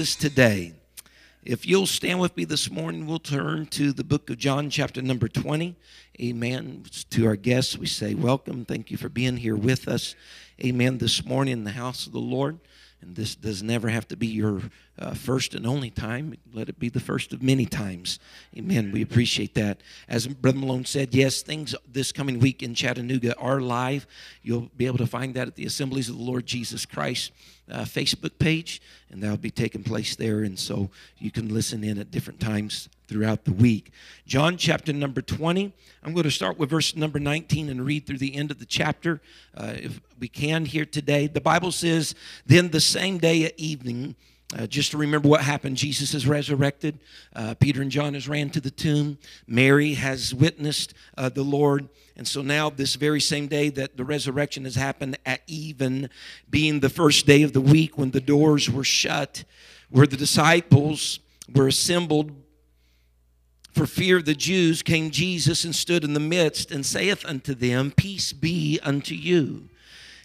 Is today. If you'll stand with me this morning, we'll turn to the book of John, chapter number 20. Amen. To our guests, we say, Welcome. Thank you for being here with us. Amen. This morning in the house of the Lord. And this does never have to be your uh, first and only time. Let it be the first of many times. Amen. We appreciate that. As Brother Malone said, yes, things this coming week in Chattanooga are live. You'll be able to find that at the Assemblies of the Lord Jesus Christ uh, Facebook page, and that'll be taking place there. And so you can listen in at different times throughout the week. John chapter number 20. I'm going to start with verse number 19 and read through the end of the chapter uh, if we can here today. The Bible says, Then the same day at evening, uh, just to remember what happened, Jesus is resurrected. Uh, Peter and John has ran to the tomb. Mary has witnessed uh, the Lord. And so now, this very same day that the resurrection has happened, at even being the first day of the week when the doors were shut, where the disciples were assembled for fear of the Jews, came Jesus and stood in the midst and saith unto them, Peace be unto you.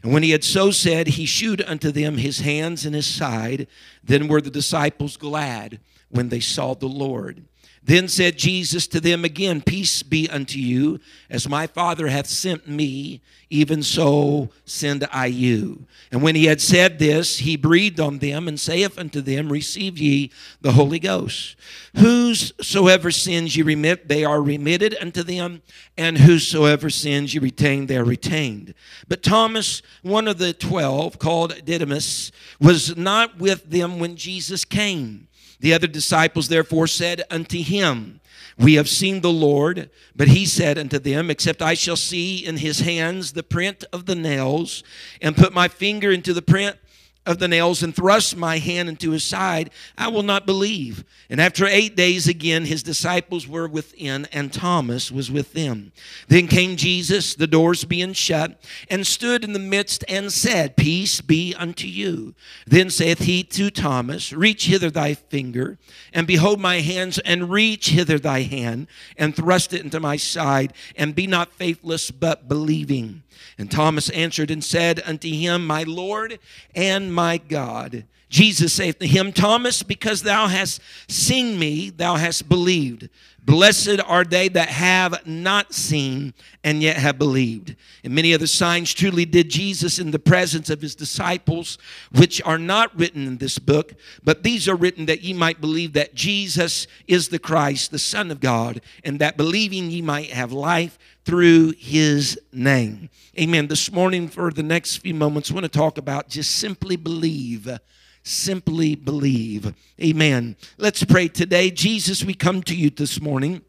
And when he had so said, he shewed unto them his hands and his side. Then were the disciples glad when they saw the Lord. Then said Jesus to them again, Peace be unto you, as my Father hath sent me, even so send I you. And when he had said this, he breathed on them and saith unto them, Receive ye the Holy Ghost. Whosoever sins ye remit, they are remitted unto them, and whosoever sins ye retain, they are retained. But Thomas, one of the twelve, called Didymus, was not with them when Jesus came. The other disciples therefore said unto him, We have seen the Lord. But he said unto them, Except I shall see in his hands the print of the nails, and put my finger into the print of the nails and thrust my hand into his side, I will not believe. And after eight days again, his disciples were within, and Thomas was with them. Then came Jesus, the doors being shut, and stood in the midst and said, Peace be unto you. Then saith he to Thomas, Reach hither thy finger, and behold my hands, and reach hither thy hand, and thrust it into my side, and be not faithless, but believing. And Thomas answered and said unto him, My Lord and my God. Jesus saith to him, Thomas, because thou hast seen me, thou hast believed. Blessed are they that have not seen and yet have believed. And many other signs truly did Jesus in the presence of his disciples, which are not written in this book, but these are written that ye might believe that Jesus is the Christ, the Son of God, and that believing ye might have life through his name. Amen. This morning, for the next few moments, I want to talk about just simply believe simply believe. Amen. Let's pray today. Jesus, we come to you this morning.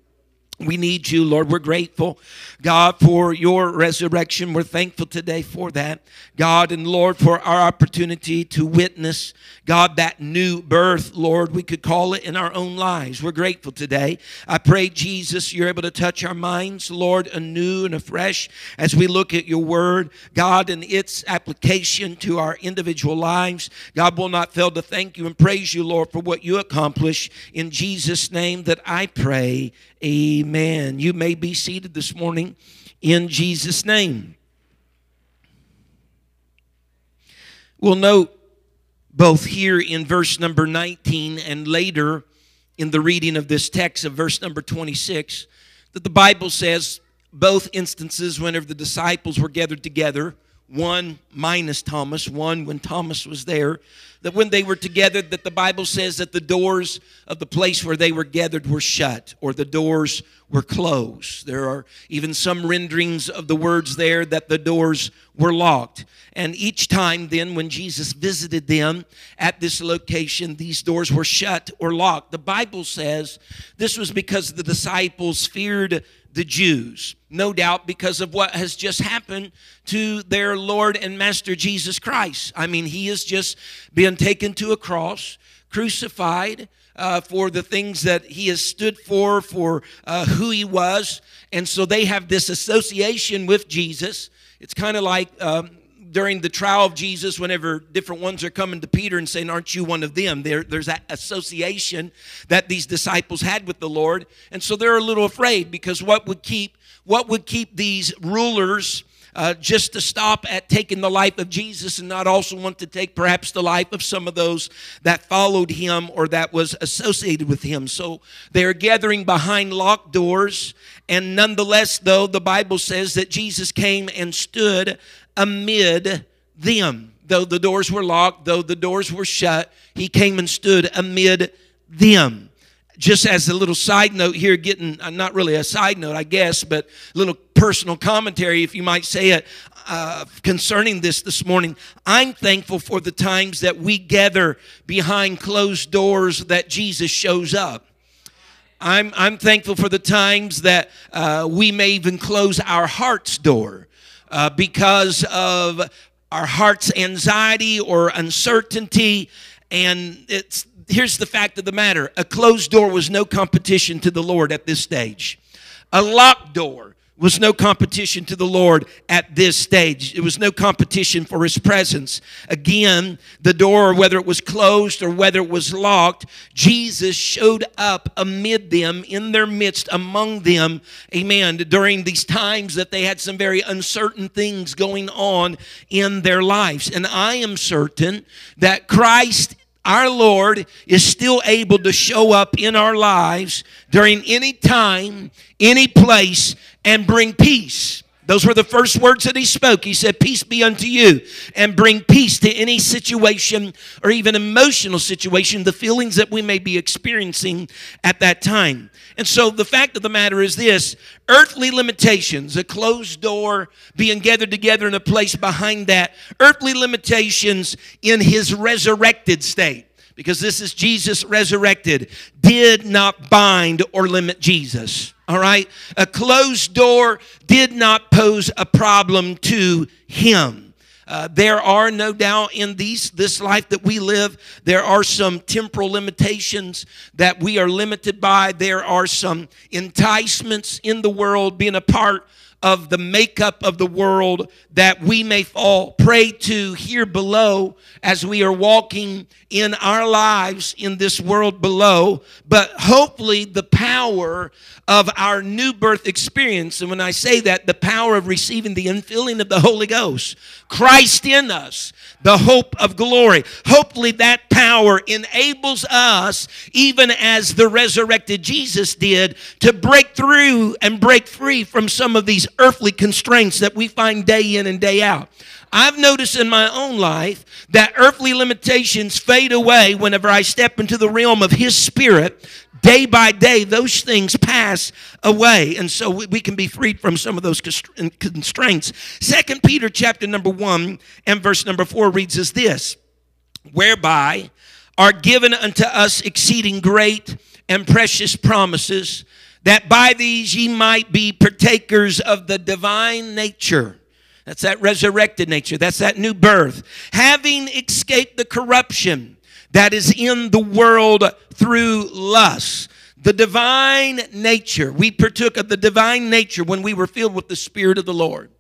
We need you, Lord. We're grateful, God, for your resurrection. We're thankful today for that. God and Lord, for our opportunity to witness, God, that new birth, Lord, we could call it in our own lives. We're grateful today. I pray, Jesus, you're able to touch our minds, Lord, anew and afresh as we look at your word, God, and its application to our individual lives. God will not fail to thank you and praise you, Lord, for what you accomplish. In Jesus' name that I pray. Amen. You may be seated this morning in Jesus' name. We'll note both here in verse number 19 and later in the reading of this text of verse number 26 that the Bible says both instances whenever the disciples were gathered together one minus Thomas, one when Thomas was there, that when they were together, that the Bible says that the doors of the place where they were gathered were shut or the doors were closed. There are even some renderings of the words there that the doors were locked. And each time then when Jesus visited them at this location, these doors were shut or locked. The Bible says this was because the disciples feared the Jews, no doubt because of what has just happened to their Lord and Master Jesus Christ. I mean, he has just been taken to a cross, crucified. Uh, for the things that he has stood for, for uh, who he was. And so they have this association with Jesus. It's kind of like um, during the trial of Jesus, whenever different ones are coming to Peter and saying, Aren't you one of them? There, there's that association that these disciples had with the Lord. And so they're a little afraid because what would keep what would keep these rulers uh, just to stop at taking the life of Jesus and not also want to take perhaps the life of some of those that followed him or that was associated with him. So they are gathering behind locked doors. And nonetheless, though, the Bible says that Jesus came and stood amid them. Though the doors were locked, though the doors were shut, he came and stood amid them. Just as a little side note here, getting uh, not really a side note, I guess, but a little personal commentary, if you might say it, uh, concerning this this morning. I'm thankful for the times that we gather behind closed doors that Jesus shows up. I'm, I'm thankful for the times that uh, we may even close our heart's door uh, because of our heart's anxiety or uncertainty. And it's here's the fact of the matter a closed door was no competition to the Lord at this stage, a locked door was no competition to the Lord at this stage. It was no competition for his presence. Again, the door, whether it was closed or whether it was locked, Jesus showed up amid them, in their midst, among them, amen, during these times that they had some very uncertain things going on in their lives. And I am certain that Christ our Lord is still able to show up in our lives during any time, any place, and bring peace. Those were the first words that he spoke. He said, Peace be unto you, and bring peace to any situation or even emotional situation, the feelings that we may be experiencing at that time. And so the fact of the matter is this earthly limitations, a closed door, being gathered together in a place behind that, earthly limitations in his resurrected state because this is Jesus resurrected, did not bind or limit Jesus. All right? A closed door did not pose a problem to him. Uh, there are no doubt in these this life that we live there are some temporal limitations that we are limited by. There are some enticements in the world being a part of the makeup of the world that we may fall prey to here below as we are walking in our lives in this world below. But hopefully, the power of our new birth experience, and when I say that, the power of receiving the infilling of the Holy Ghost, Christ in us, the hope of glory. Hopefully, that power enables us, even as the resurrected Jesus did, to break through and break free from some of these earthly constraints that we find day in and day out. I've noticed in my own life that earthly limitations fade away whenever I step into the realm of His Spirit. Day by day, those things pass away, and so we can be freed from some of those constraints. Second Peter chapter number one and verse number four reads as this: "Whereby are given unto us exceeding great and precious promises." that by these ye might be partakers of the divine nature. That's that resurrected nature. That's that new birth. Having escaped the corruption that is in the world through lust. The divine nature. We partook of the divine nature when we were filled with the Spirit of the Lord.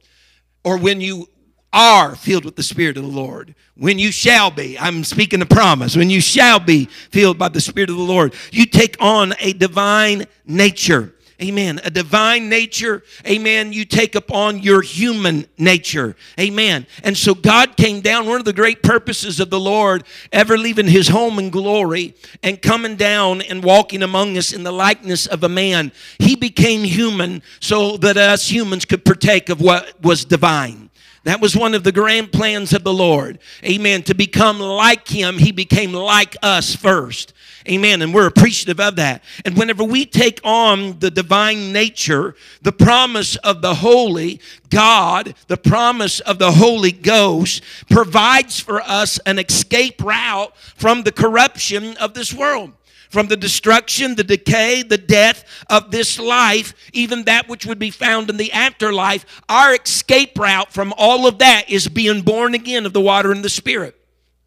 Or when you are filled with the Spirit of the Lord. When you shall be, I'm speaking a promise, when you shall be filled by the Spirit of the Lord, you take on a divine nature Amen. A divine nature. Amen. You take upon your human nature. Amen. And so God came down. One of the great purposes of the Lord ever leaving his home in glory and coming down and walking among us in the likeness of a man, he became human so that us humans could partake of what was divine. That was one of the grand plans of the Lord. Amen. To become like Him, He became like us first. Amen. And we're appreciative of that. And whenever we take on the divine nature, the promise of the Holy God, the promise of the Holy Ghost, provides for us an escape route from the corruption of this world from the destruction, the decay, the death of this life, even that which would be found in the afterlife, our escape route from all of that is being born again of the water and the Spirit.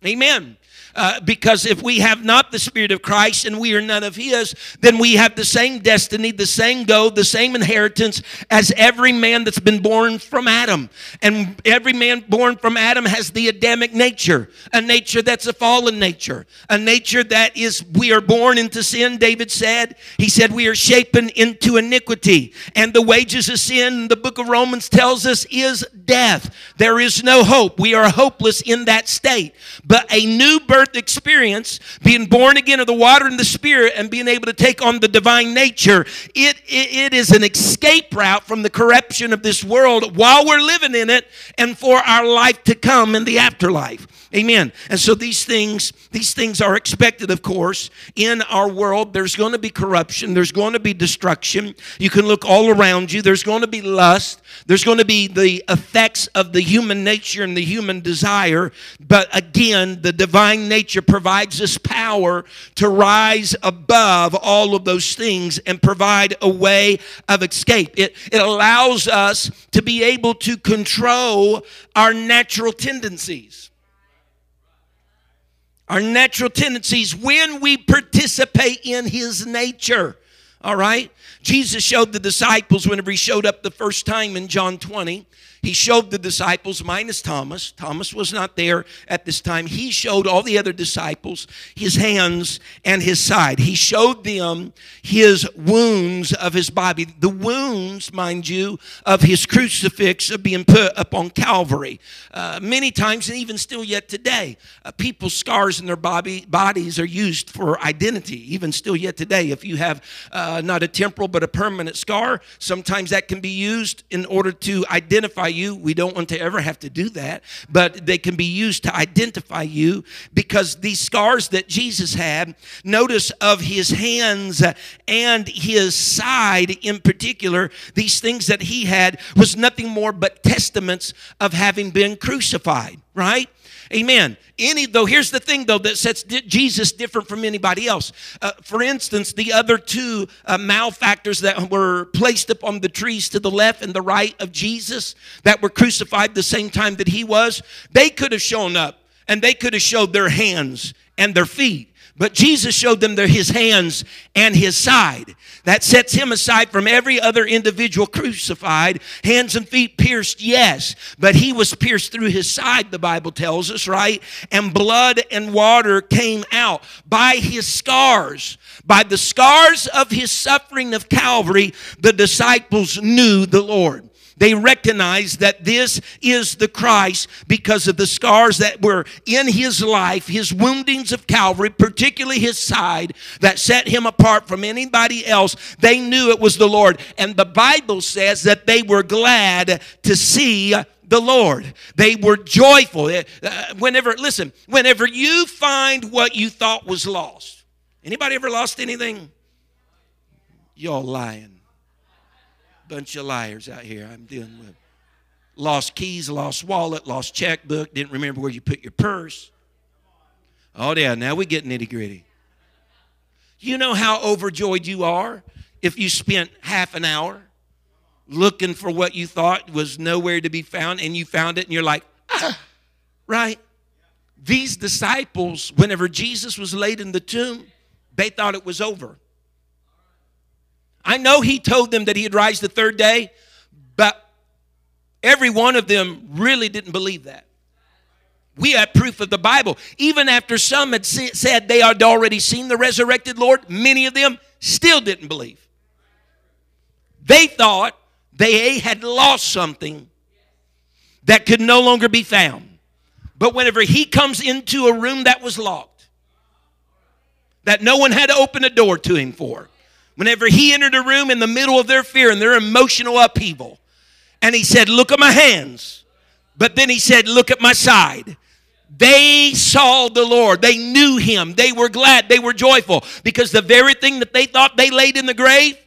Amen. Uh, because if we have not the Spirit of Christ and we are none of His, then we have the same destiny, the same go, the same inheritance as every man that's been born from Adam. And every man born from Adam has the Adamic nature, a nature that's a fallen nature, a nature that is, we are born into sin, David said. He said, we are shapen into iniquity. And the wages of sin, the book of Romans tells us, is death. There is no hope. We are hopeless in that state. But a new birth experience, being born again of the water and the spirit, and being able to take on the divine nature, it, it, it is an escape route from the corruption of this world while we're living in it and for our life to come in the afterlife. Amen. And so these things, these things are expected, of course, in our world. There's going to be corruption. There's going to be destruction. You can look all around you. There's going to be lust. There's going to be the effects of the human nature and the human desire. But again, the divine nature provides us power to rise above all of those things and provide a way of escape. It, it allows us to be able to control our natural tendencies our natural tendencies when we participate in his nature. All right? Jesus showed the disciples whenever he showed up the first time in John 20 he showed the disciples, minus Thomas. Thomas was not there at this time. He showed all the other disciples his hands and his side. He showed them his wounds of his body. The wounds, mind you, of his crucifix of being put upon Calvary. Uh, many times, and even still yet today, uh, people's scars in their body, bodies are used for identity. Even still yet today, if you have uh, not a temporal but a permanent scar, sometimes that can be used in order to identify you. We don't want to ever have to do that, but they can be used to identify you because these scars that Jesus had, notice of his hands and his side in particular, these things that he had was nothing more but testaments of having been crucified, right? Amen. Any though, here's the thing though that sets Jesus different from anybody else. Uh, for instance, the other two uh, malefactors that were placed upon the trees to the left and the right of Jesus that were crucified the same time that he was, they could have shown up and they could have showed their hands and their feet. But Jesus showed them his hands and his side. That sets him aside from every other individual crucified. Hands and feet pierced, yes, but he was pierced through his side, the Bible tells us, right? And blood and water came out by his scars. By the scars of his suffering of Calvary, the disciples knew the Lord. They recognized that this is the Christ because of the scars that were in his life, his woundings of Calvary, particularly his side, that set him apart from anybody else. They knew it was the Lord. And the Bible says that they were glad to see the Lord. They were joyful. Uh, whenever, listen, whenever you find what you thought was lost, anybody ever lost anything? Y'all lying bunch of liars out here I'm dealing with. Lost keys, lost wallet, lost checkbook, didn't remember where you put your purse. Oh, yeah, now we get nitty gritty. You know how overjoyed you are if you spent half an hour looking for what you thought was nowhere to be found and you found it and you're like, ah, right? These disciples, whenever Jesus was laid in the tomb, they thought it was over. I know he told them that he'd rise the third day, but every one of them really didn't believe that. We have proof of the Bible. Even after some had said they had already seen the resurrected Lord, many of them still didn't believe. They thought they had lost something that could no longer be found. But whenever he comes into a room that was locked, that no one had to open a door to him for, whenever he entered a room in the middle of their fear and their emotional upheaval, and he said, Look at my hands. But then he said, Look at my side. They saw the Lord. They knew him. They were glad. They were joyful because the very thing that they thought they laid in the grave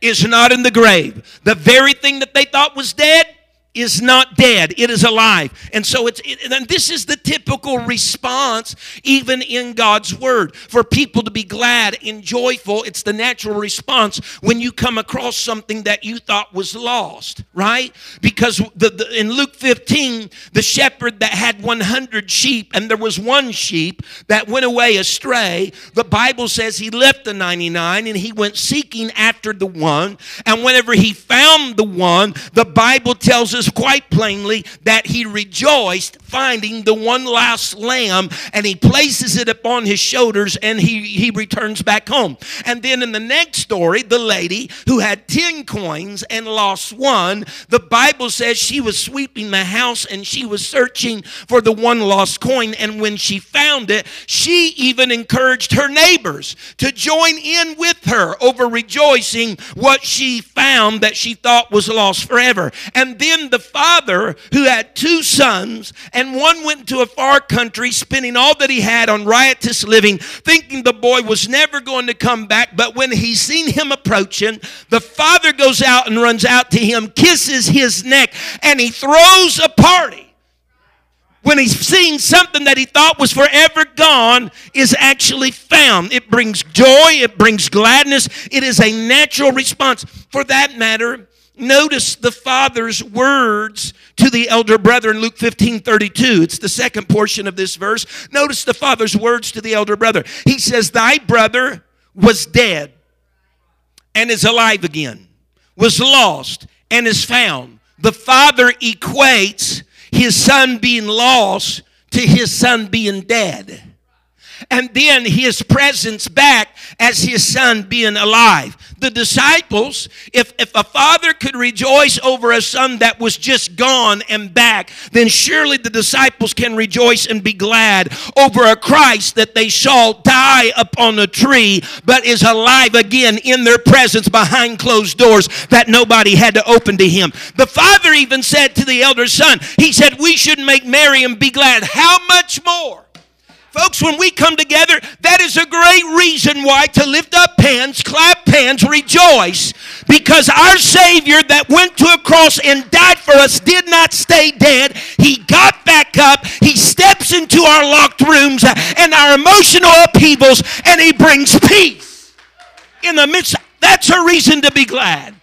is not in the grave. The very thing that they thought was dead is not dead it is alive. And so it's it, and this is the typical response even in god's word. For people to be glad and joyful it's the natural response when you come across something that you thought was lost right? Because the, the, in luke 15 the shepherd that had 100 sheep and there was one sheep that went away astray the bible says he left the 99 and he went seeking after the one. And whenever he found the one the bible tells us us quite plainly that he rejoiced finding the one last lamb and he places it upon his shoulders and he, he returns back home. And then in the next story, the lady who had 10 coins and lost one, the Bible says she was sweeping the house and she was searching for the one lost coin. And when she found it, she even encouraged her neighbors to join in with her over rejoicing what she found that she thought was lost forever. And then the father who had two sons, and one went to a far country, spending all that he had on riotous living, thinking the boy was never going to come back. But when he seen him approaching, the father goes out and runs out to him, kisses his neck, and he throws a party when he's seeing something that he thought was forever gone is actually found. It brings joy, it brings gladness, it is a natural response. For that matter, Notice the father's words to the elder brother in Luke 15 32. It's the second portion of this verse. Notice the father's words to the elder brother. He says, Thy brother was dead and is alive again, was lost and is found. The father equates his son being lost to his son being dead and then his presence back as his son being alive. The disciples, if, if a father could rejoice over a son that was just gone and back, then surely the disciples can rejoice and be glad over a Christ that they saw die upon a tree, but is alive again in their presence behind closed doors that nobody had to open to him. The father even said to the elder son, He said, We should make merry and be glad. How much more? Folks, when we come together, that is a great reason why to lift up hands, clap hands, rejoice, because our Savior that went to a cross and died for us did not stay dead. He got back up, He steps into our locked rooms and our emotional upheavals, and He brings peace in the midst. That's a reason to be glad.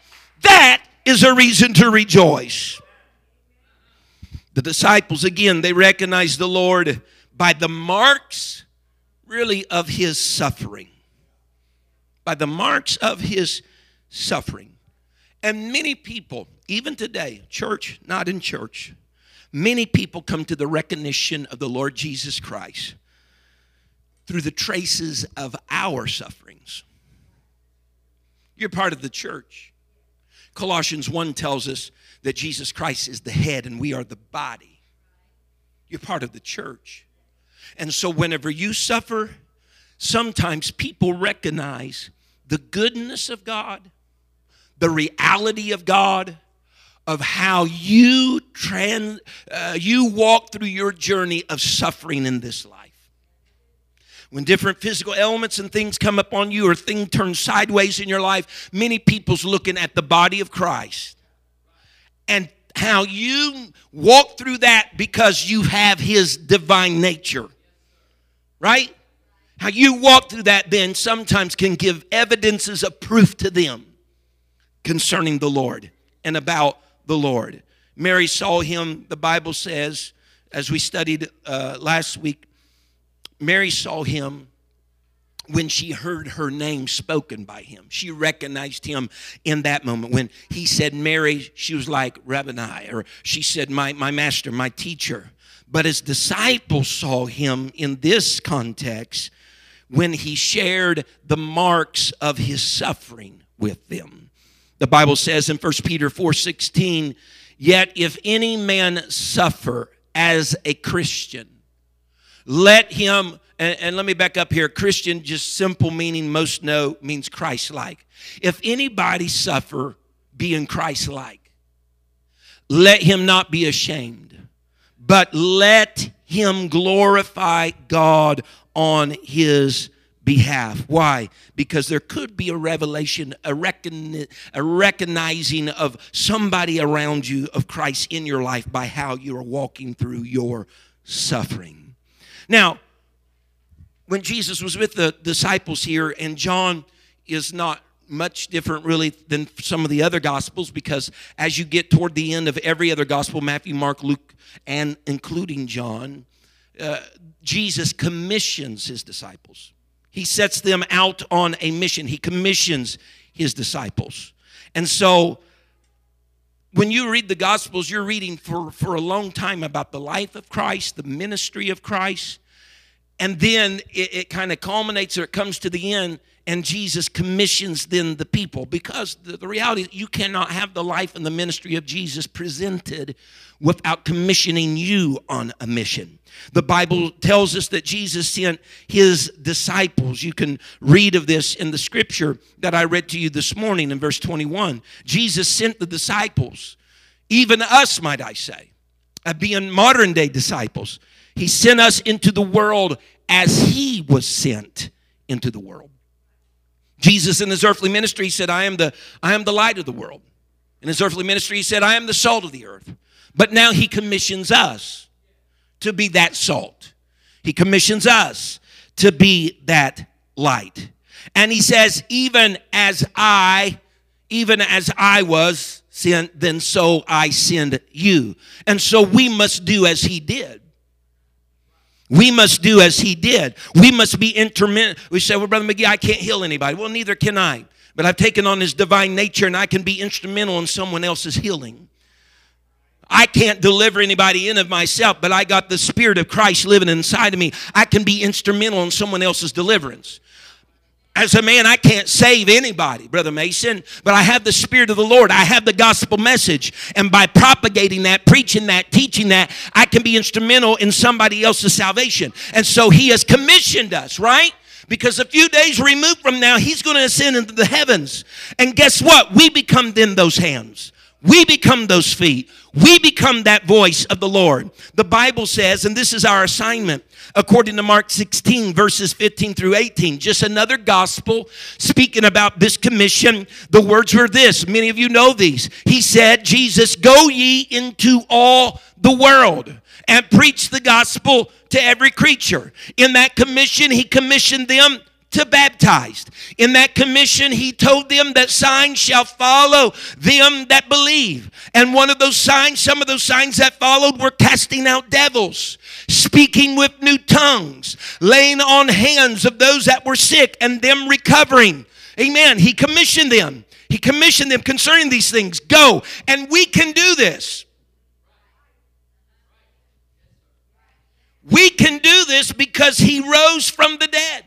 That is a reason to rejoice. The disciples, again, they recognized the Lord by the marks, really, of his suffering. By the marks of his suffering. And many people, even today, church, not in church, many people come to the recognition of the Lord Jesus Christ through the traces of our sufferings. You're part of the church. Colossians 1 tells us that Jesus Christ is the head and we are the body. You're part of the church. And so, whenever you suffer, sometimes people recognize the goodness of God, the reality of God, of how you trans, uh, you walk through your journey of suffering in this life. When different physical elements and things come upon you or things turn sideways in your life, many people's looking at the body of Christ and how you walk through that because you have his divine nature right? How you walk through that then sometimes can give evidences of proof to them concerning the Lord and about the Lord. Mary saw him, the Bible says, as we studied uh, last week, Mary saw him when she heard her name spoken by him. She recognized him in that moment. When he said Mary, she was like Rabboni, or she said, My, my master, my teacher. But his disciples saw him in this context when he shared the marks of his suffering with them. The Bible says in 1 Peter 4:16, "Yet if any man suffer as a Christian, let him and, and, let me back up here. Christian, just simple meaning most know means Christ like. If anybody suffer being Christ like, let him not be ashamed, but let him glorify God on his behalf. Why? Because there could be a revelation, a, recon, a recognizing of somebody around you of Christ in your life by how you are walking through your suffering. Now, when Jesus was with the disciples here, and John is not much different really than some of the other gospels because as you get toward the end of every other gospel matthew mark luke and including john uh, jesus commissions his disciples. He sets them out on a mission. He commissions his disciples. And so when you read the gospels you're reading for, for a long time about the life of christ the ministry of christ and then it, it kind of culminates or it comes to the end and Jesus commissions then the people because the, the, reality is you cannot have the life and the ministry of Jesus presented without commissioning you on a mission. The Bible tells us that Jesus sent his disciples. You can read of this in the scripture that I read to you this morning in verse 21. Jesus sent the disciples, even us, might I say, uh, being modern day disciples. He sent us into the world as he was sent into the world. Jesus in his earthly ministry said, I am the, I am the light of the world. In his earthly ministry, he said, I am the salt of the earth. But now he commissions us to be that salt. He commissions us to be that light. And he says, even as I, even as I was sent, then so I send you. And so we must do as he did. We must do as he did. We must be intermittent. We say, well, Brother McGee, I can't heal anybody. Well, neither can I. But I've taken on his divine nature and I can be instrumental in someone else's healing. I can't deliver anybody in of myself, but I got the Spirit of Christ living inside of me. I can be instrumental in someone else's deliverance. As a man, I can't save anybody, Brother Mason, but I have the Spirit of the Lord. I have the gospel message. And by propagating that, preaching that, teaching that, I can be instrumental in somebody else's salvation. And so He has commissioned us, right? Because a few days removed from now, He's going to ascend into the heavens. And guess what? We become then those hands. We become those feet. We become that voice of the Lord. The Bible says, and this is our assignment, according to Mark 16, verses 15 through 18. Just another gospel speaking about this commission. The words were this. Many of you know these. He said, Jesus, go ye into all the world and preach the gospel to every creature. In that commission, he commissioned them to baptized. In that commission, he told them that signs shall follow them that believe. And one of those signs, some of those signs that followed were casting out devils, speaking with new tongues, laying on hands of those that were sick, and them recovering. Amen. He commissioned them. He commissioned them concerning these things. Go. And we can do this. We can do this because he rose from the dead.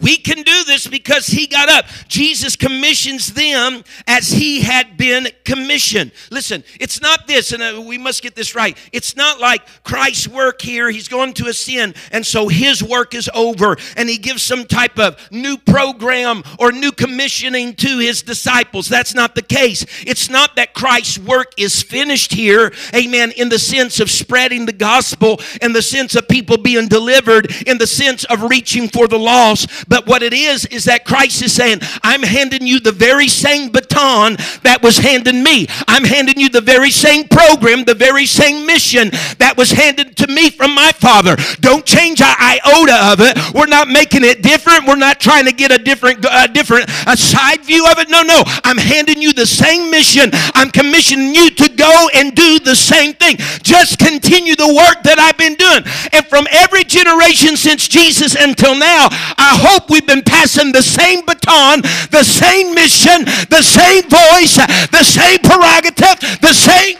We can do this because he got up. Jesus commissions them as he had been commissioned. Listen, it's not this, and uh, we must get this right. It's not like Christ's work here, he's going to ascend, and so his work is over, and he gives some type of new program or new commissioning to his disciples. That's not the case. It's not that Christ's work is finished here, amen, in the sense of spreading the gospel, in the sense of people being delivered, in the sense of reaching for the lost but what it is, is that Christ is saying, I'm handing you the very same baton that was handed me. I'm handing you the very same program, the very same mission that was handed to me from my Father. Don't change an iota of it. We're not making it different. We're not trying to get a different, a different a side view of it. No, no. I'm handing you the same mission. I'm commissioning you to go and do the same thing. Just continue the work that I've been doing. And from every generation since Jesus until now, I hope hope we've been passing the same baton, the same mission, the same voice, the same prerogative, the same.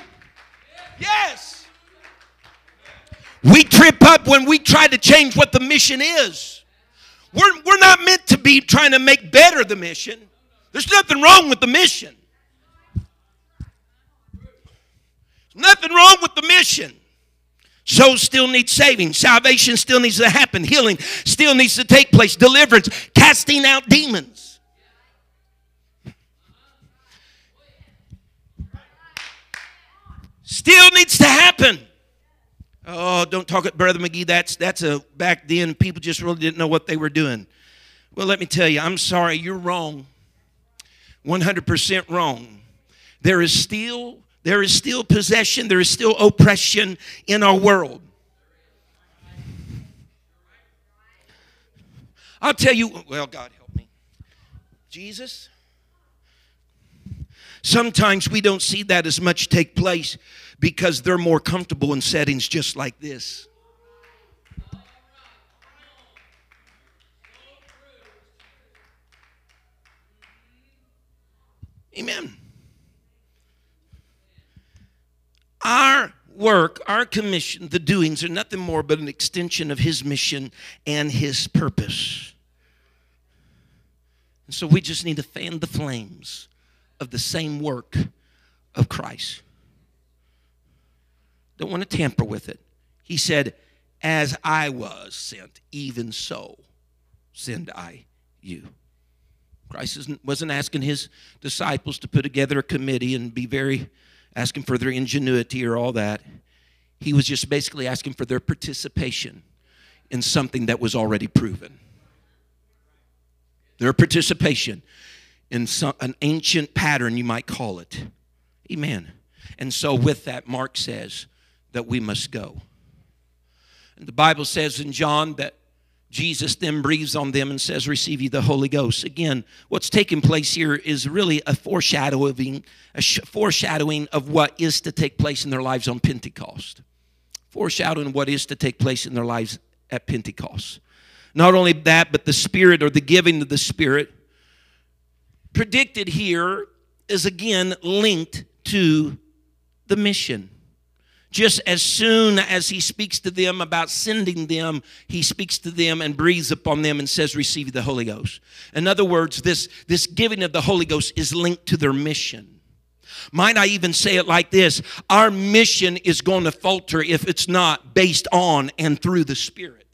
Yes. We trip up when we try to change what the mission is. We're, we're not meant to be trying to make better the mission. There's nothing wrong with the mission. Nothing wrong with the mission. Souls still need saving. Salvation still needs to happen. Healing still needs to take place. Deliverance, casting out demons. Still needs to happen. Oh, don't talk at Brother McGee. That's that's a back then people just really didn't know what they were doing. Well, let me tell you, I'm sorry, you're wrong. 100% wrong. There is still there is still possession, there is still oppression in our world. I'll tell you, well, God help me. Jesus, sometimes we don't see that as much take place because they're more comfortable in settings just like this. Amen. Our work, our commission, the doings are nothing more but an extension of His mission and His purpose. And so we just need to fan the flames of the same work of Christ. Don't want to tamper with it. He said, As I was sent, even so send I you. Christ wasn't asking his disciples to put together a committee and be very asking for their ingenuity or all that. He was just basically asking for their participation in something that was already proven. Their participation in some, an ancient pattern, you might call it. Amen. And so, with that, Mark says that we must go. And the Bible says in John that Jesus then breathes on them and says, Receive ye the Holy Ghost. Again, what's taking place here is really a foreshadowing, a foreshadowing of what is to take place in their lives on Pentecost. Foreshadowing what is to take place in their lives at Pentecost. Not only that, but the Spirit or the giving of the Spirit predicted here is again linked to the mission just as soon as he speaks to them about sending them, he speaks to them and breathes upon them and says, Receive the Holy Ghost. In other words, this, this giving of the Holy Ghost is linked to their mission. Might I even say it like this? Our mission is going to falter if it's not based on and through the Spirit.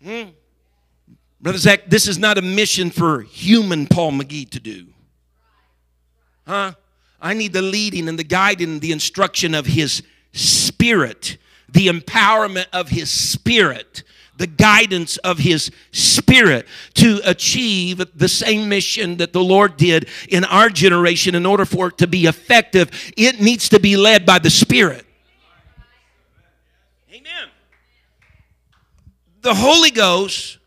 Hmm? Brother Zach, this is not a mission for human Paul McGee to do. Huh? I need the leading and the guiding, the instruction of His Spirit, the empowerment of His Spirit, the guidance of His Spirit to achieve the same mission that the Lord did in our generation. In order for it to be effective, it needs to be led by the Spirit. Amen. The Holy Ghost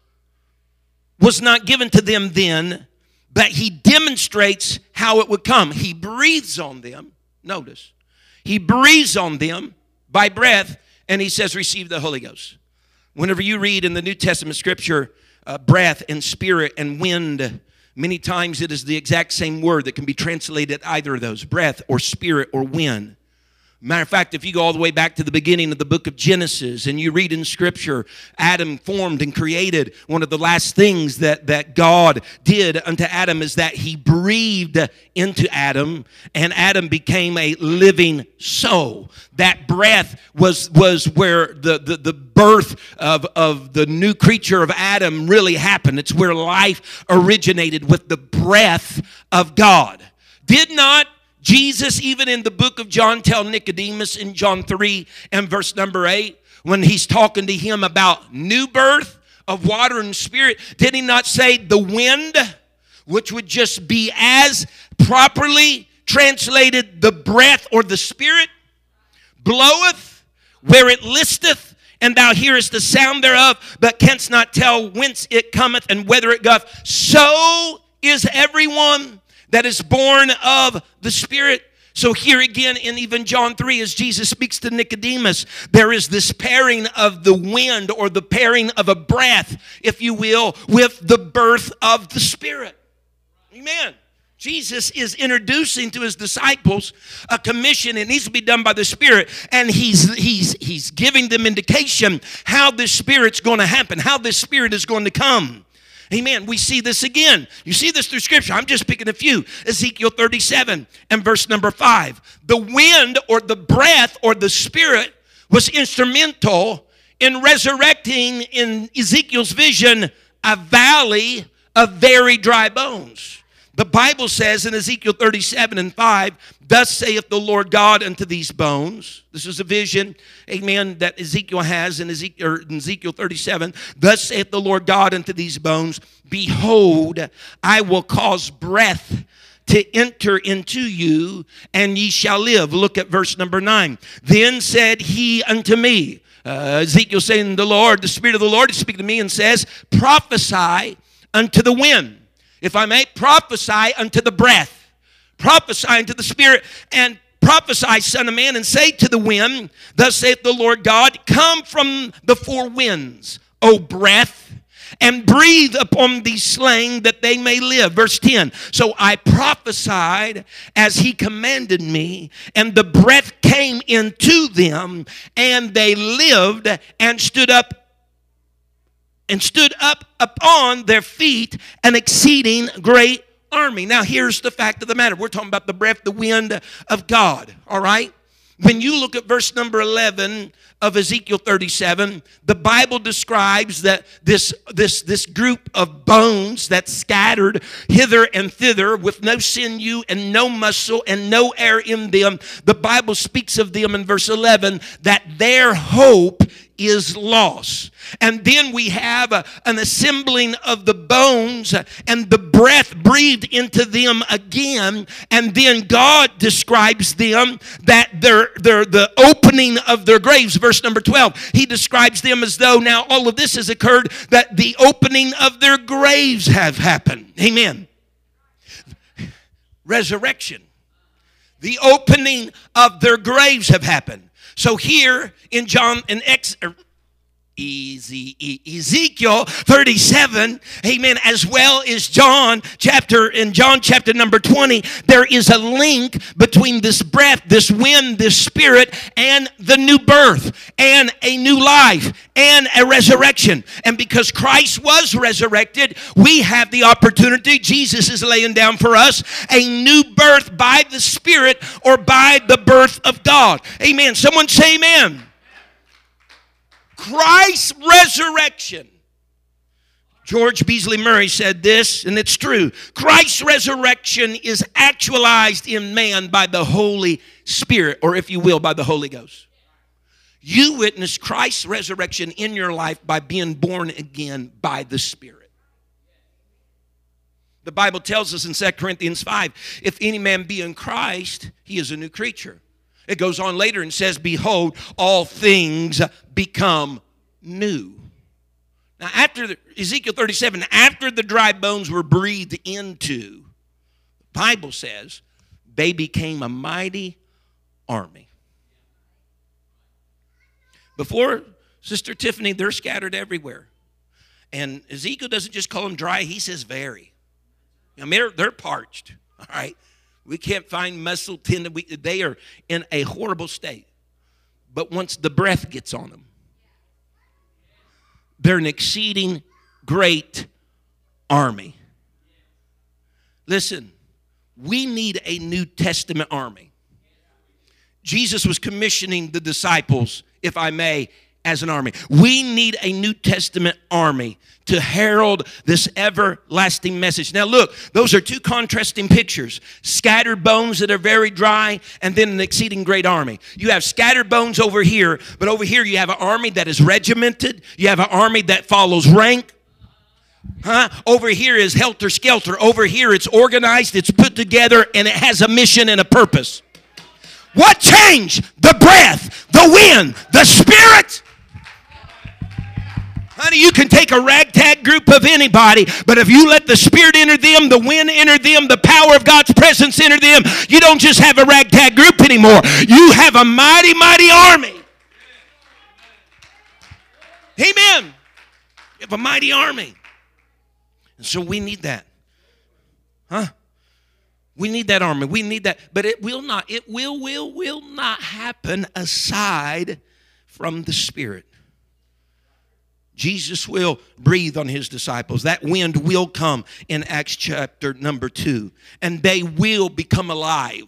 was not given to them then but he demonstrates how it would come. He breathes on them. Notice, he breathes on them by breath, and he says, Receive the Holy Ghost. Whenever you read in the New Testament scripture, uh, breath and spirit and wind, many times it is the exact same word that can be translated either of those breath or spirit or wind. Matter of fact, if you go all the way back to the beginning of the book of Genesis and you read in Scripture, Adam formed and created. One of the last things that, that God did unto Adam is that he breathed into Adam, and Adam became a living soul. That breath was, was where the, the, the birth of, of the new creature of Adam really happened. It's where life originated with the breath of God. Did not Jesus, even in the book of John, tell Nicodemus in John 3 and verse number 8, when he's talking to him about new birth of water and spirit, did he not say the wind, which would just be as properly translated the breath or the spirit, bloweth where it listeth, and thou hearest the sound thereof, but canst not tell whence it cometh and whither it goeth. So is everyone that is born of the Spirit. So, here again in even John 3, as Jesus speaks to Nicodemus, there is this pairing of the wind or the pairing of a breath, if you will, with the birth of the Spirit. Amen. Jesus is introducing to his disciples a commission. It needs to be done by the Spirit, and he's he's he's giving them indication how this Spirit's going to happen, how this Spirit is going to come. Amen. We see this again. You see this through Scripture. I'm just picking a few. Ezekiel 37 and verse number 5. The wind or the breath or the Spirit was instrumental in resurrecting in Ezekiel's vision a valley of very dry bones. The Bible says in Ezekiel 37 and 5, Thus saith the Lord God unto these bones. This is a vision, amen, that Ezekiel has in Ezekiel, in Ezekiel 37. Thus saith the Lord God unto these bones, Behold, I will cause breath to enter into you, and ye shall live. Look at verse number 9. Then said he unto me, uh, Ezekiel saying, The Lord, the Spirit of the Lord is speaking to me and says, Prophesy unto the wind if I may, prophesy unto the breath, prophesy unto the spirit, and prophesy, son of man, and say to the wind, Thus saith the Lord God, Come from the four winds, O breath, and breathe upon these slain that they may live. Verse 10 So I prophesied as he commanded me, and the breath came into them, and they lived and stood up and stood up upon their feet an exceeding great army. Now, here's the fact of the matter we're talking about the breath, the wind of God, all right? When you look at verse number 11 of Ezekiel 37, the Bible describes that this, this, this group of bones that scattered hither and thither with no sinew and no muscle and no air in them, the Bible speaks of them in verse 11 that their hope is lost. And then we have a, an assembling of the bones and the breath breathed into them again. And then God describes them that they're, they're the opening of their graves. Verse number 12, he describes them as though now all of this has occurred, that the opening of their graves have happened. Amen. Resurrection. The opening of their graves have happened. So here in John in er, Ezekiel 37, amen, as well as John chapter, in John chapter number 20, there is a link between this breath, this wind, this spirit, and the new birth, and a new life, and a resurrection. And because Christ was resurrected, we have the opportunity, Jesus is laying down for us, a new birth by the Spirit or by the birth of God. Amen. Someone say amen. Christ's resurrection. George Beasley Murray said this, and it's true. Christ's resurrection is actualized in man by the Holy Spirit, or if you will, by the Holy Ghost. You witness Christ's resurrection in your life by being born again by the Spirit. The Bible tells us in 2 Corinthians 5 if any man be in Christ, he is a new creature. It goes on later and says, Behold, all things become new. Now, after the, Ezekiel 37, after the dry bones were breathed into, the Bible says they became a mighty army. Before Sister Tiffany, they're scattered everywhere. And Ezekiel doesn't just call them dry, he says very. I mean, they're, they're parched, all right? We can't find muscle tendon. We, they are in a horrible state. But once the breath gets on them, they're an exceeding great army. Listen, we need a New Testament army. Jesus was commissioning the disciples, if I may, as an army. We need a New Testament army to herald this everlasting message. Now, look, those are two contrasting pictures scattered bones that are very dry, and then an exceeding great army. You have scattered bones over here, but over here you have an army that is regimented, you have an army that follows rank. Huh? Over here is helter skelter. Over here it's organized, it's put together, and it has a mission and a purpose. What changed? The breath, the wind, the spirit. Honey, you can take a ragtag group of anybody, but if you let the Spirit enter them, the wind enter them, the power of God's presence enter them, you don't just have a ragtag group anymore. You have a mighty, mighty army. Amen. You have a mighty army. And so we need that. Huh? We need that army. We need that. But it will not, it will, will, will not happen aside from the Spirit. Jesus will breathe on his disciples. That wind will come in Acts chapter number two, and they will become alive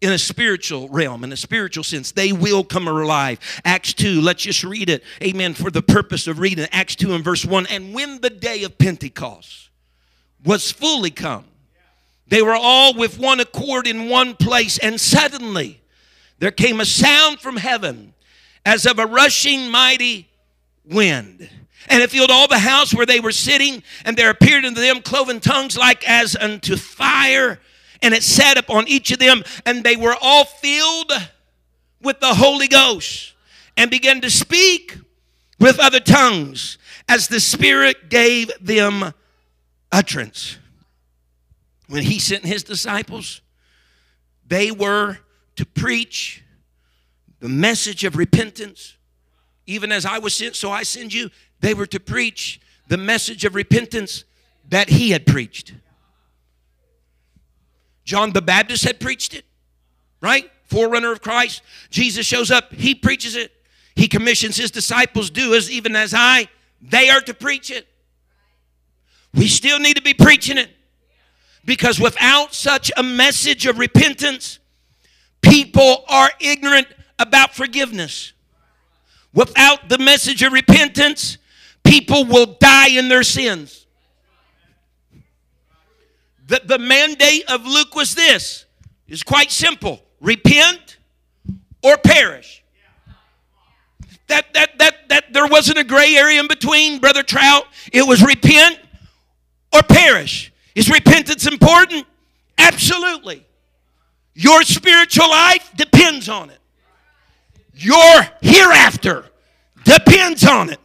in a spiritual realm, in a spiritual sense. They will come alive. Acts 2, let's just read it. Amen. For the purpose of reading Acts 2 and verse 1. And when the day of Pentecost was fully come, they were all with one accord in one place, and suddenly there came a sound from heaven as of a rushing mighty wind. And it filled all the house where they were sitting, and there appeared unto them cloven tongues like as unto fire and it sat upon each of them, and they were all filled with the Holy Ghost and began to speak with other tongues as the Spirit gave them utterance. When he sent his disciples, they were to preach the message of repentance. Even as I was sent, so I send you. They were to preach the message of repentance that he had preached. John the Baptist had preached it, right? Forerunner of Christ. Jesus shows up, he preaches it. He commissions his disciples, do as even as I, they are to preach it. We still need to be preaching it because without such a message of repentance, people are ignorant about forgiveness. Without the message of repentance, people will die in their sins. The, the mandate of Luke was this is quite simple repent or perish. That, that, that, that there wasn't a gray area in between, Brother Trout. It was repent or perish. Is repentance important? Absolutely. Your spiritual life depends on it. Your hereafter depends on it.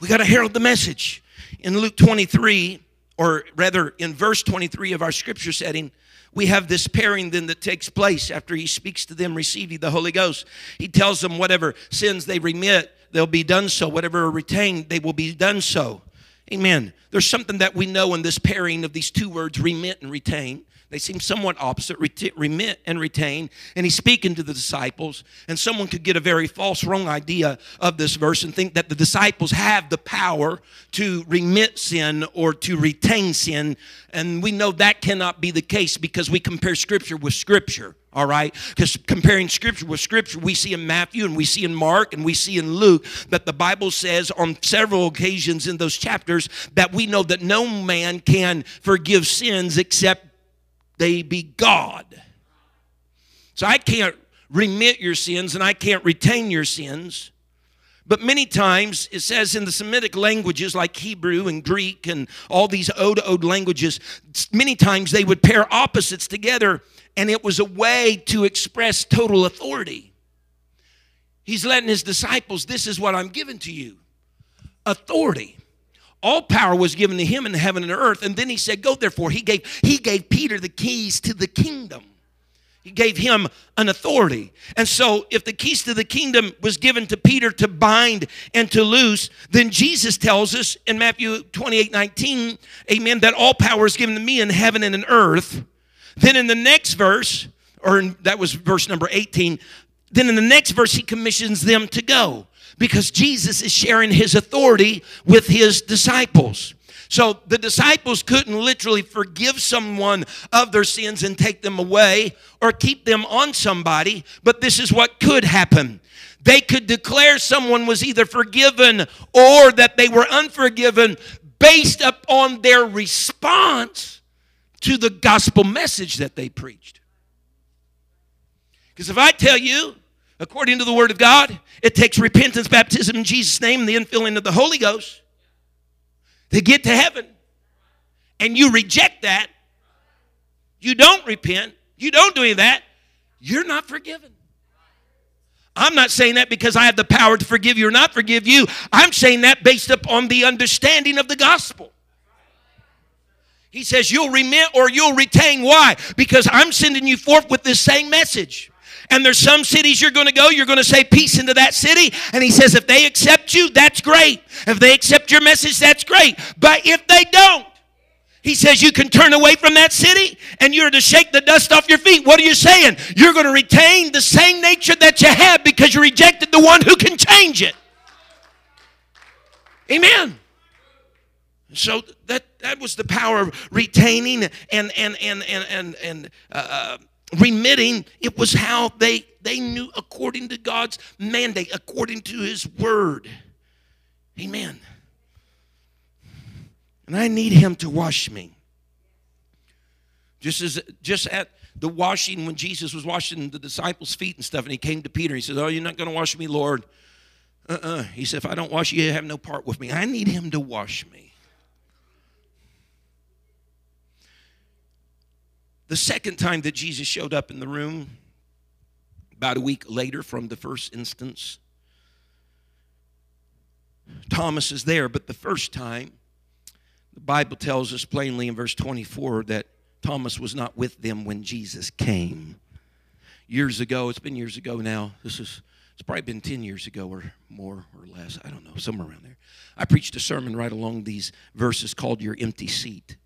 We got to herald the message. In Luke 23, or rather in verse 23 of our scripture setting, we have this pairing then that takes place after he speaks to them receiving the Holy Ghost. He tells them whatever sins they remit, they'll be done so. Whatever are retained, they will be done so. Amen. There's something that we know in this pairing of these two words, remit and retain. They seem somewhat opposite, remit and retain. And he's speaking to the disciples. And someone could get a very false, wrong idea of this verse and think that the disciples have the power to remit sin or to retain sin. And we know that cannot be the case because we compare Scripture with Scripture. All right? Because comparing Scripture with Scripture, we see in Matthew and we see in Mark and we see in Luke that the Bible says on several occasions in those chapters that we know that no man can forgive sins except they be God. So I can't remit your sins and I can't retain your sins. But many times it says in the Semitic languages like Hebrew and Greek and all these ode ode languages, many times they would pair opposites together and it was a way to express total authority. He's letting his disciples, this is what I'm giving to you authority all power was given to him in heaven and earth. And then he said go therefore. He gave he gave peter the keys to the kingdom. He gave him an authority. And so if the keys to the kingdom was given to peter to bind and to loose then jesus tells us in matthew 28 19 amen that all power is given to me in heaven and in earth. Then in the next verse or in, that was verse number 18 then in the next verse he commissions them to go because Jesus is sharing his authority with his disciples. So the disciples couldn't literally forgive someone of their sins and take them away or keep them on somebody, but this is what could happen. They could declare someone was either forgiven or that they were unforgiven based upon their response to the gospel message that they preached. Because if I tell you According to the Word of God, it takes repentance, baptism in Jesus' name, the infilling of the Holy Ghost to get to heaven. And you reject that, you don't repent, you don't do any of that, you're not forgiven. I'm not saying that because I have the power to forgive you or not forgive you. I'm saying that based upon the understanding of the gospel. He says, You'll remit or you'll retain. Why? Because I'm sending you forth with this same message. And there's some cities you're going to go, you're going to say peace into that city. And he says, if they accept you, that's great. If they accept your message, that's great. But if they don't, he says you can turn away from that city and you're to shake the dust off your feet. What are you saying? You're going to retain the same nature that you have because you rejected the one who can change it. Amen. So that that was the power of retaining and and and and and, and uh, uh, remitting. It was how they they knew according to God's mandate, according to His word. Amen. And I need Him to wash me. Just as just at the washing when Jesus was washing the disciples' feet and stuff, and he came to Peter. He said, "Oh, you're not going to wash me, Lord." Uh-uh. He said, "If I don't wash you, you have no part with me. I need Him to wash me." The second time that Jesus showed up in the room, about a week later from the first instance, Thomas is there, but the first time, the Bible tells us plainly in verse 24 that Thomas was not with them when Jesus came. Years ago, it's been years ago now. This is it's probably been 10 years ago or more or less. I don't know, somewhere around there. I preached a sermon right along these verses called Your Empty Seat.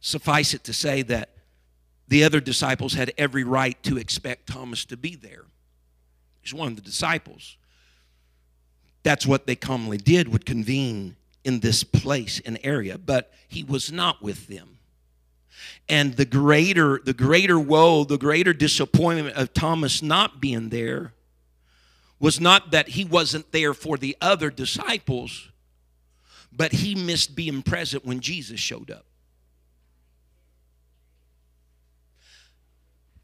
Suffice it to say that the other disciples had every right to expect Thomas to be there. He's one of the disciples. That's what they commonly did, would convene in this place and area, but he was not with them. And the greater, the greater woe, the greater disappointment of Thomas not being there was not that he wasn't there for the other disciples, but he missed being present when Jesus showed up.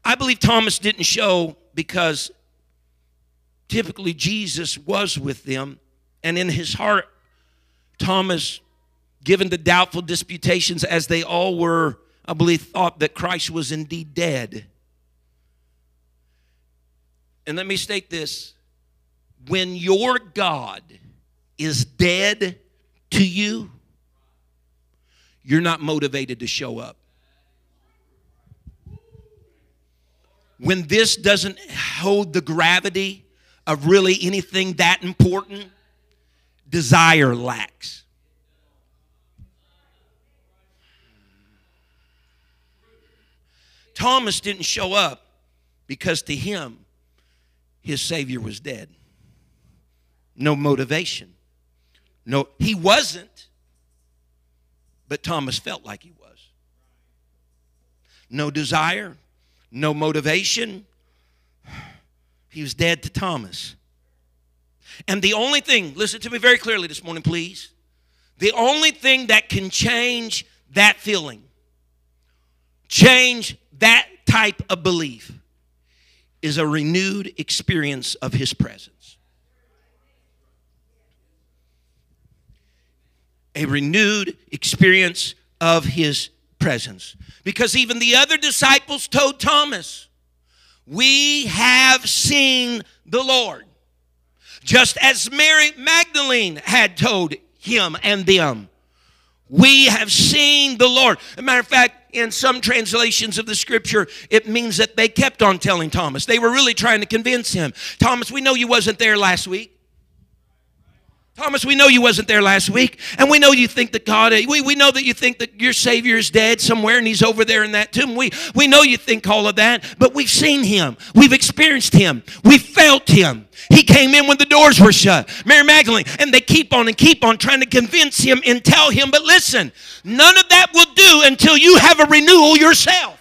I believe Thomas didn't show because typically Jesus was with them, and in his heart, Thomas, given the doubtful disputations as they all were, I believe, thought that Christ was indeed dead. And let me state this when your God is dead to you, you're not motivated to show up. When this doesn't hold the gravity of really anything that important, desire lacks. Thomas didn't show up because to him, his Savior was dead. No motivation. No, he wasn't, but Thomas felt like he was. No desire, no motivation. He was dead to Thomas. And the only thing, listen to me very clearly this morning, please. The only thing that can change that feeling, change that type of belief, is a renewed experience of His presence. A renewed experience of His presence. Because even the other disciples told Thomas, We have seen the Lord. Just as Mary Magdalene had told him and them, We have seen the Lord. As a matter of fact, in some translations of the scripture, it means that they kept on telling Thomas. They were really trying to convince him. Thomas, we know you wasn't there last week. Thomas, we know you wasn't there last week, and we know you think that God, we, we know that you think that your Savior is dead somewhere and he's over there in that tomb. We, we know you think all of that, but we've seen him. We've experienced him. We felt him. He came in when the doors were shut. Mary Magdalene, and they keep on and keep on trying to convince him and tell him, but listen, none of that will do until you have a renewal yourself.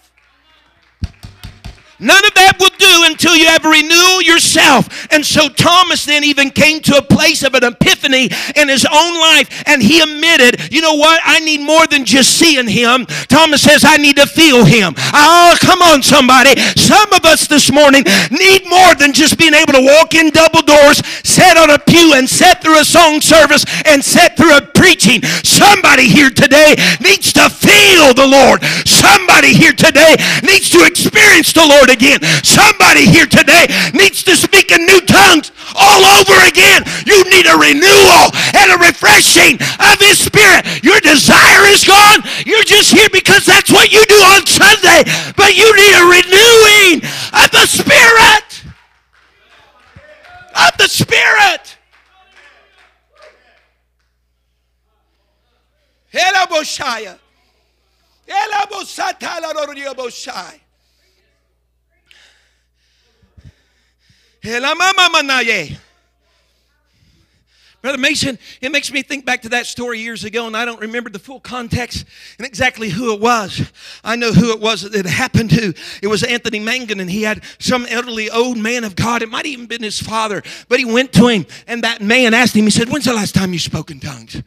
None of that will do until you have renewal yourself. And so Thomas then even came to a place of an epiphany in his own life and he admitted, you know what? I need more than just seeing him. Thomas says, I need to feel him. Oh, come on, somebody. Some of us this morning need more than just being able to walk in double doors, sit on a pew, and sit through a song service and sit through a preaching. Somebody here today needs to feel the Lord. Somebody here today needs to experience the Lord again. Somebody here today needs to speak in new tongues all over again. You need a renewal and a refreshing of His Spirit. Your desire is gone. You're just here because that's what you do on Sunday. But you need a renewing of the Spirit. Of the Spirit. Rodiaboshai. Matter Brother Mason, it makes me think back to that story years ago, and I don't remember the full context and exactly who it was. I know who it was that it happened to. It was Anthony Mangun, and he had some elderly old man of God. It might even been his father, but he went to him, and that man asked him, he said, When's the last time you spoke in tongues?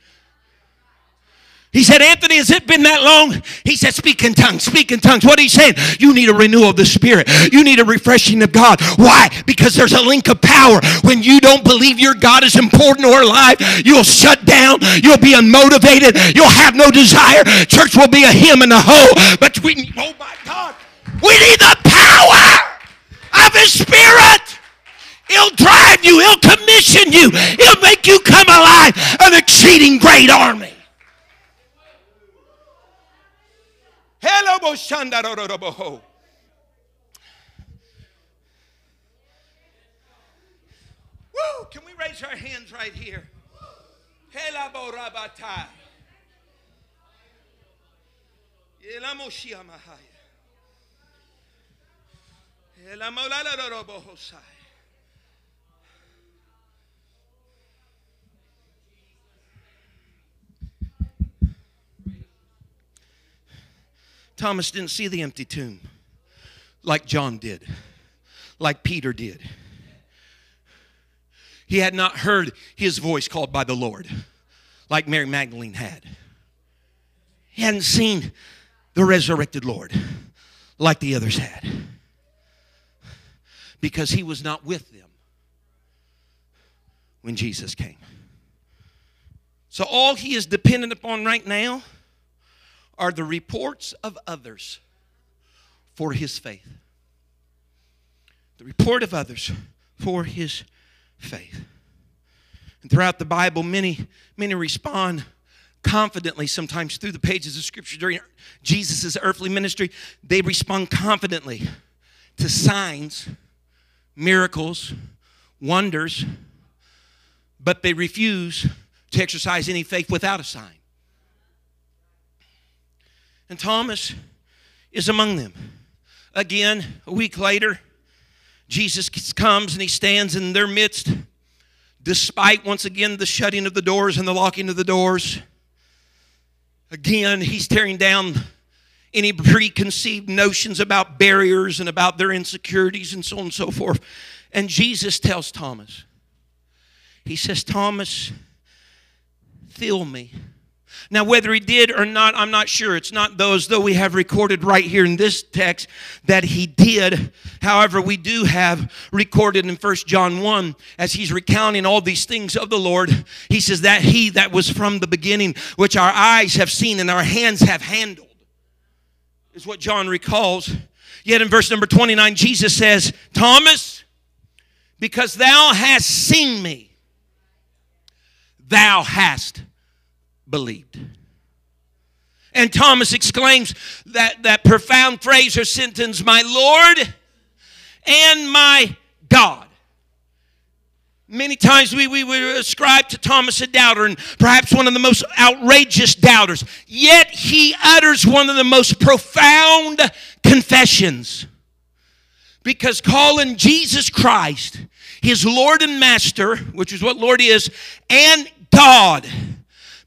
He said, Anthony, has it been that long? He said, Speak in tongues, speak in tongues. What are you saying? You need a renewal of the Spirit. You need a refreshing of God. Why? Because there's a link of power. When you don't believe your God is important or alive, you'll shut down. You'll be unmotivated. You'll have no desire. Church will be a hymn and a hoe. But we, oh my God, we need the power of His Spirit. He'll drive you. He'll commission you. He'll make you come alive. An exceeding great army. Hello, Boshandaroroboho. Woo! Can we raise our hands right here? Helabo rabatai. Elamoshiamahaya. Elamolalarobohosai. Thomas didn't see the empty tomb like John did, like Peter did. He had not heard his voice called by the Lord like Mary Magdalene had. He hadn't seen the resurrected Lord like the others had because he was not with them when Jesus came. So all he is dependent upon right now are the reports of others for his faith. The report of others for his faith. And throughout the Bible, many, many respond confidently sometimes through the pages of Scripture during Jesus' earthly ministry. They respond confidently to signs, miracles, wonders, but they refuse to exercise any faith without a sign. And Thomas is among them. Again, a week later, Jesus comes and he stands in their midst, despite once again the shutting of the doors and the locking of the doors. Again, he's tearing down any preconceived notions about barriers and about their insecurities and so on and so forth. And Jesus tells Thomas, He says, Thomas, feel me now, whether he did or not, I'm not sure. It's not those, though we have recorded right here in this text that he did. However, we do have recorded in First John 1 as he's recounting all these things of the Lord. He says that he that was from the beginning, which our eyes have seen and our hands have handled, is what John recalls. Yet in verse number 29, Jesus says, Thomas, because thou hast seen me, thou hast believed. And Thomas exclaims that, that profound phrase or sentence, My Lord and my God. Many times we, we would ascribe to Thomas a doubter and perhaps one of the most outrageous doubters. Yet he utters one of the most profound confessions. Because calling Jesus Christ his Lord and Master, which is what Lord is, and God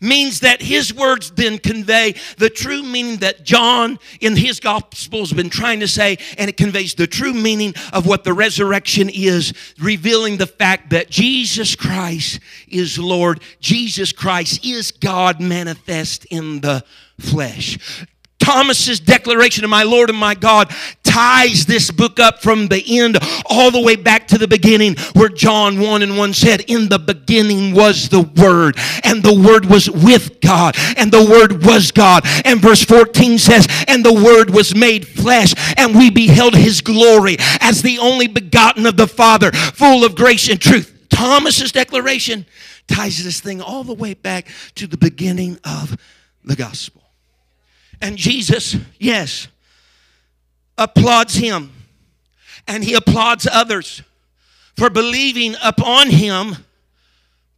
means that his words then convey the true meaning that John in his gospel has been trying to say, and it conveys the true meaning of what the resurrection is, revealing the fact that Jesus Christ is Lord. Jesus Christ is God manifest in the flesh. Thomas's declaration of my Lord and my God ties this book up from the end all the way back to the beginning where John 1 and 1 said, In the beginning was the Word, and the Word was with God, and the Word was God. And verse 14 says, And the Word was made flesh, and we beheld His glory as the only begotten of the Father, full of grace and truth. Thomas's declaration ties this thing all the way back to the beginning of the gospel. And Jesus, yes, applauds him. And he applauds others for believing upon him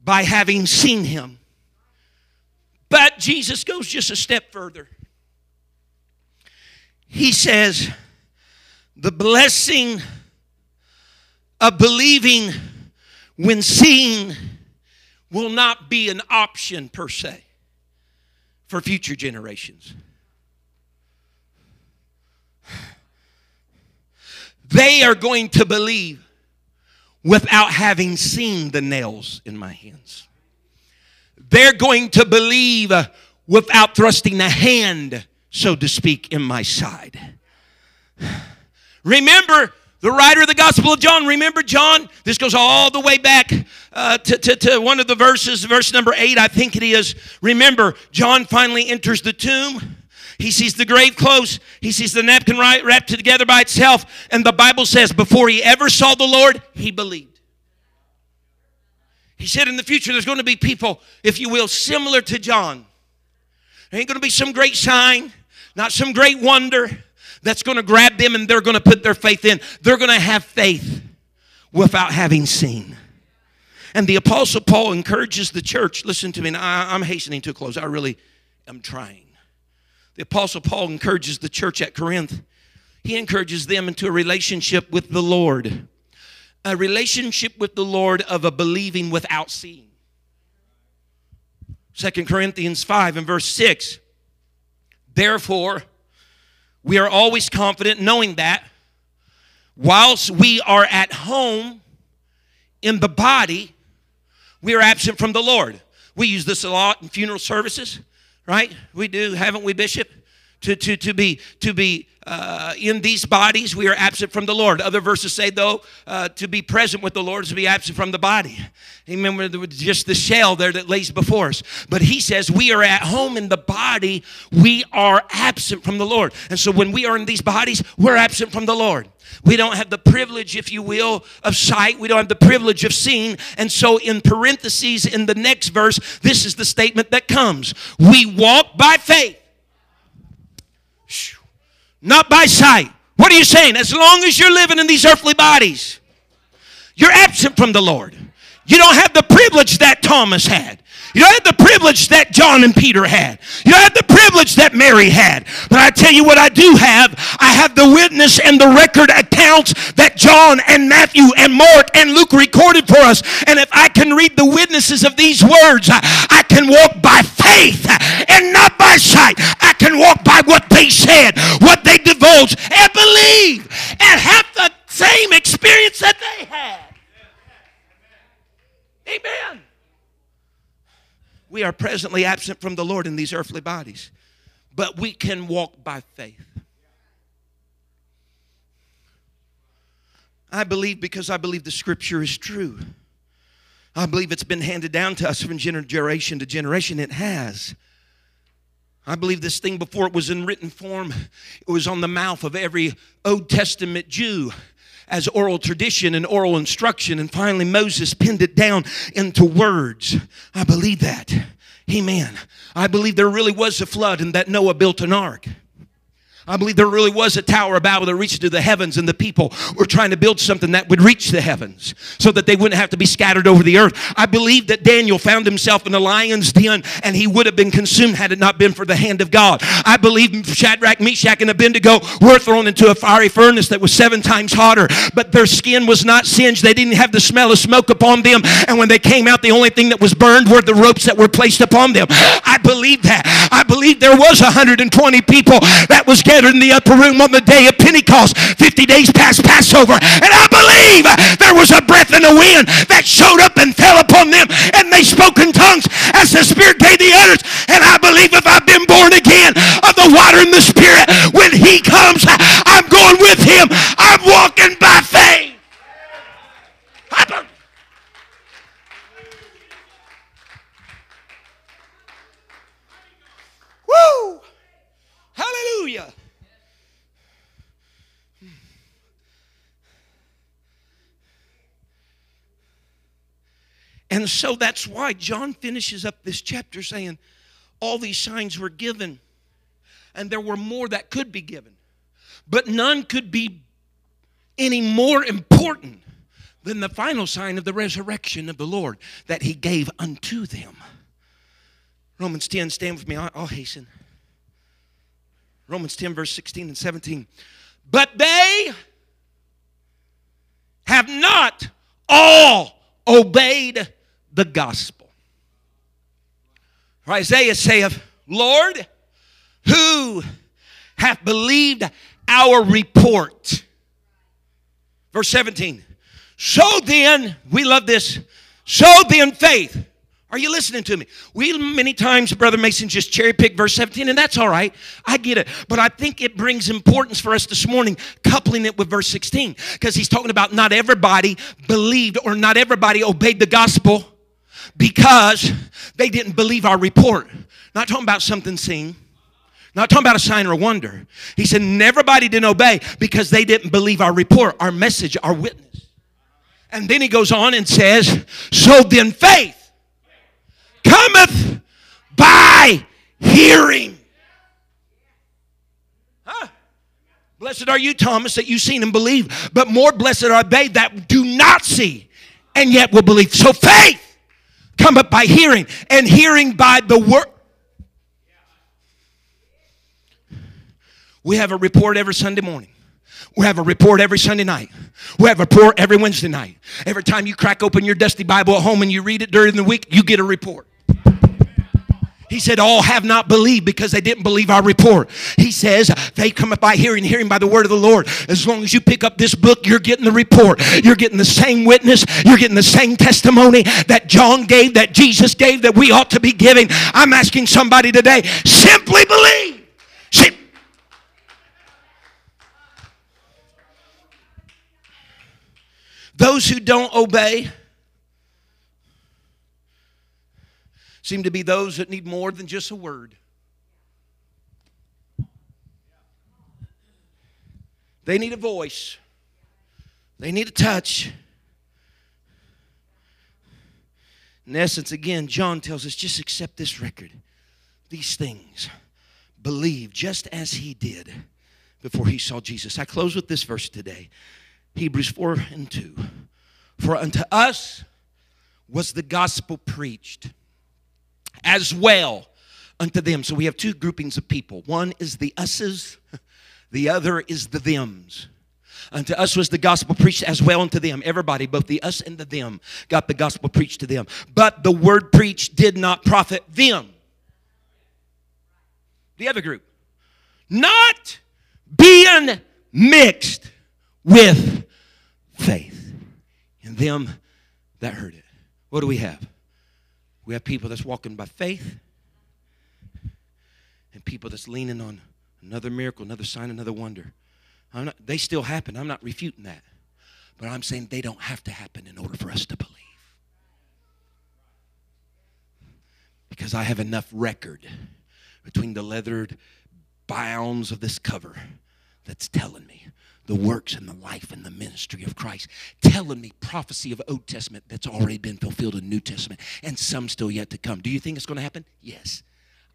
by having seen him. But Jesus goes just a step further. He says, the blessing of believing when seeing will not be an option per se for future generations. They are going to believe without having seen the nails in my hands. They're going to believe without thrusting a hand, so to speak, in my side. Remember, the writer of the Gospel of John, remember John? This goes all the way back uh, to, to, to one of the verses, verse number eight, I think it is. Remember, John finally enters the tomb. He sees the grave clothes. He sees the napkin wrapped together by itself. And the Bible says, before he ever saw the Lord, he believed. He said in the future, there's going to be people, if you will, similar to John. There ain't going to be some great sign, not some great wonder that's going to grab them and they're going to put their faith in. They're going to have faith without having seen. And the Apostle Paul encourages the church. Listen to me, I, I'm hastening to close. I really am trying. The Apostle Paul encourages the church at Corinth. He encourages them into a relationship with the Lord, a relationship with the Lord of a believing without seeing. Second Corinthians 5 and verse 6. Therefore, we are always confident knowing that whilst we are at home in the body, we are absent from the Lord. We use this a lot in funeral services right? We do, haven't we, Bishop? To, to, to be, to be uh, in these bodies, we are absent from the Lord. Other verses say, though, uh, to be present with the Lord is to be absent from the body. Remember, just the shell there that lays before us. But he says, we are at home in the body, we are absent from the Lord. And so when we are in these bodies, we're absent from the Lord. We don't have the privilege, if you will, of sight. We don't have the privilege of seeing. And so, in parentheses, in the next verse, this is the statement that comes We walk by faith, not by sight. What are you saying? As long as you're living in these earthly bodies, you're absent from the Lord. You don't have the privilege that Thomas had. You don't have the privilege that John and Peter had. You don't have the privilege that Mary had. But I tell you what I do have. I have the witness and the record accounts that John and Matthew and Mark and Luke recorded for us. And if I can read the witnesses of these words, I, can walk by faith and not by sight. I can walk by what they said, what they divulged, and believe and have the same experience that they had. Amen. We are presently absent from the Lord in these earthly bodies, but we can walk by faith. I believe because I believe the scripture is true. I believe it's been handed down to us from generation to generation. It has. I believe this thing before it was in written form, it was on the mouth of every Old Testament Jew as oral tradition and oral instruction. And finally, Moses pinned it down into words. I believe that. Amen. I believe there really was a flood and that Noah built an ark. I believe there really was a Tower of Babel that reached to the heavens, and the people were trying to build something that would reach the heavens so that they wouldn't have to be scattered over the earth. I believe that Daniel found himself in the lion's den and he would have been consumed had it not been for the hand of God. I believe Shadrach, Meshach, and Abednego were thrown into a fiery furnace that was seven times hotter, but their skin was not singed. They didn't have the smell of smoke upon them, and when they came out, the only thing that was burned were the ropes that were placed upon them. I believe that. I believe there was 120 people that was in the upper room on the day of Pentecost, 50 days past Passover. And I believe there was a breath in the wind that showed up and fell upon them, and they spoke in tongues as the Spirit gave the utterance. And I believe if I've been born again of the water and the Spirit, when He comes, I'm going with Him. I'm walking by faith. Woo! Hallelujah. And so that's why John finishes up this chapter saying, All these signs were given, and there were more that could be given, but none could be any more important than the final sign of the resurrection of the Lord that he gave unto them. Romans 10, stand with me, I'll, hasten. Romans 10, verse 16 and 17. But they have not all obeyed the gospel. For Isaiah saith, Lord, who hath believed our report? Verse 17. So then, we love this. So then, faith. Are you listening to me? We many times, Brother Mason, just cherry pick verse 17, and that's all right. I get it. But I think it brings importance for us this morning, coupling it with verse 16, because he's talking about not everybody believed or not everybody obeyed the gospel because they didn't believe our report. Not talking about something seen. Not talking about a sign or a wonder. He said, everybody didn't obey because they didn't believe our report, our message, our witness. And then he goes on and says, So then faith cometh by hearing. Blessed are you, Thomas, that you've seen and believe, but more blessed are they that do not see and yet will believe. So faith cometh by hearing, and hearing by the word. We have a report every Sunday morning. We have a report every Sunday night. We have a report every Wednesday night. Every time you crack open your dusty Bible at home and you read it during the week, you get a report. He said, All have not believed because they didn't believe our report. He says, They come by hearing, hearing by the word of the Lord. As long as you pick up this book, you're getting the report. You're getting the same witness. You're getting the same testimony that John gave, that Jesus gave, that we ought to be giving. I'm asking somebody today, simply believe. Sim- Those who don't obey, seem to be those that need more than just a word. They need a voice, they need a touch. In essence, again, John tells us just accept this record, these things. Believe just as he did before he saw Jesus. I close with this verse today Hebrews 4 and 2. For unto us was the gospel preached as well unto them. So we have two groupings of people. One is the us's, the other is the them's. Unto us was the gospel preached as well unto them. Everybody, both the us and the them, got the gospel preached to them. But the word preached did not profit them. The other group. Not being mixed with faith in them that heard it. What do we have? We have people that's walking by faith and people that's leaning on another miracle, another sign, another wonder. Not, they still happen. I'm not refuting that. But I'm saying they don't have to happen in order for us to believe. Because I have enough record between the leathered bounds of this cover that's telling me the works and the life and the ministry of Christ, telling me prophecy of Old Testament that's already been fulfilled in New Testament, and some still yet to come. Do you think it's going to happen? Yes.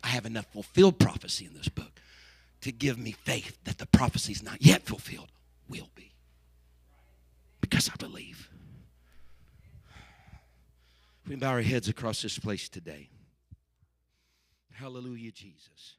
I have enough fulfilled prophecy in this book to give me faith that the prophecies not yet fulfilled will be. Because I believe. We bow our heads across this place today. Hallelujah, Jesus.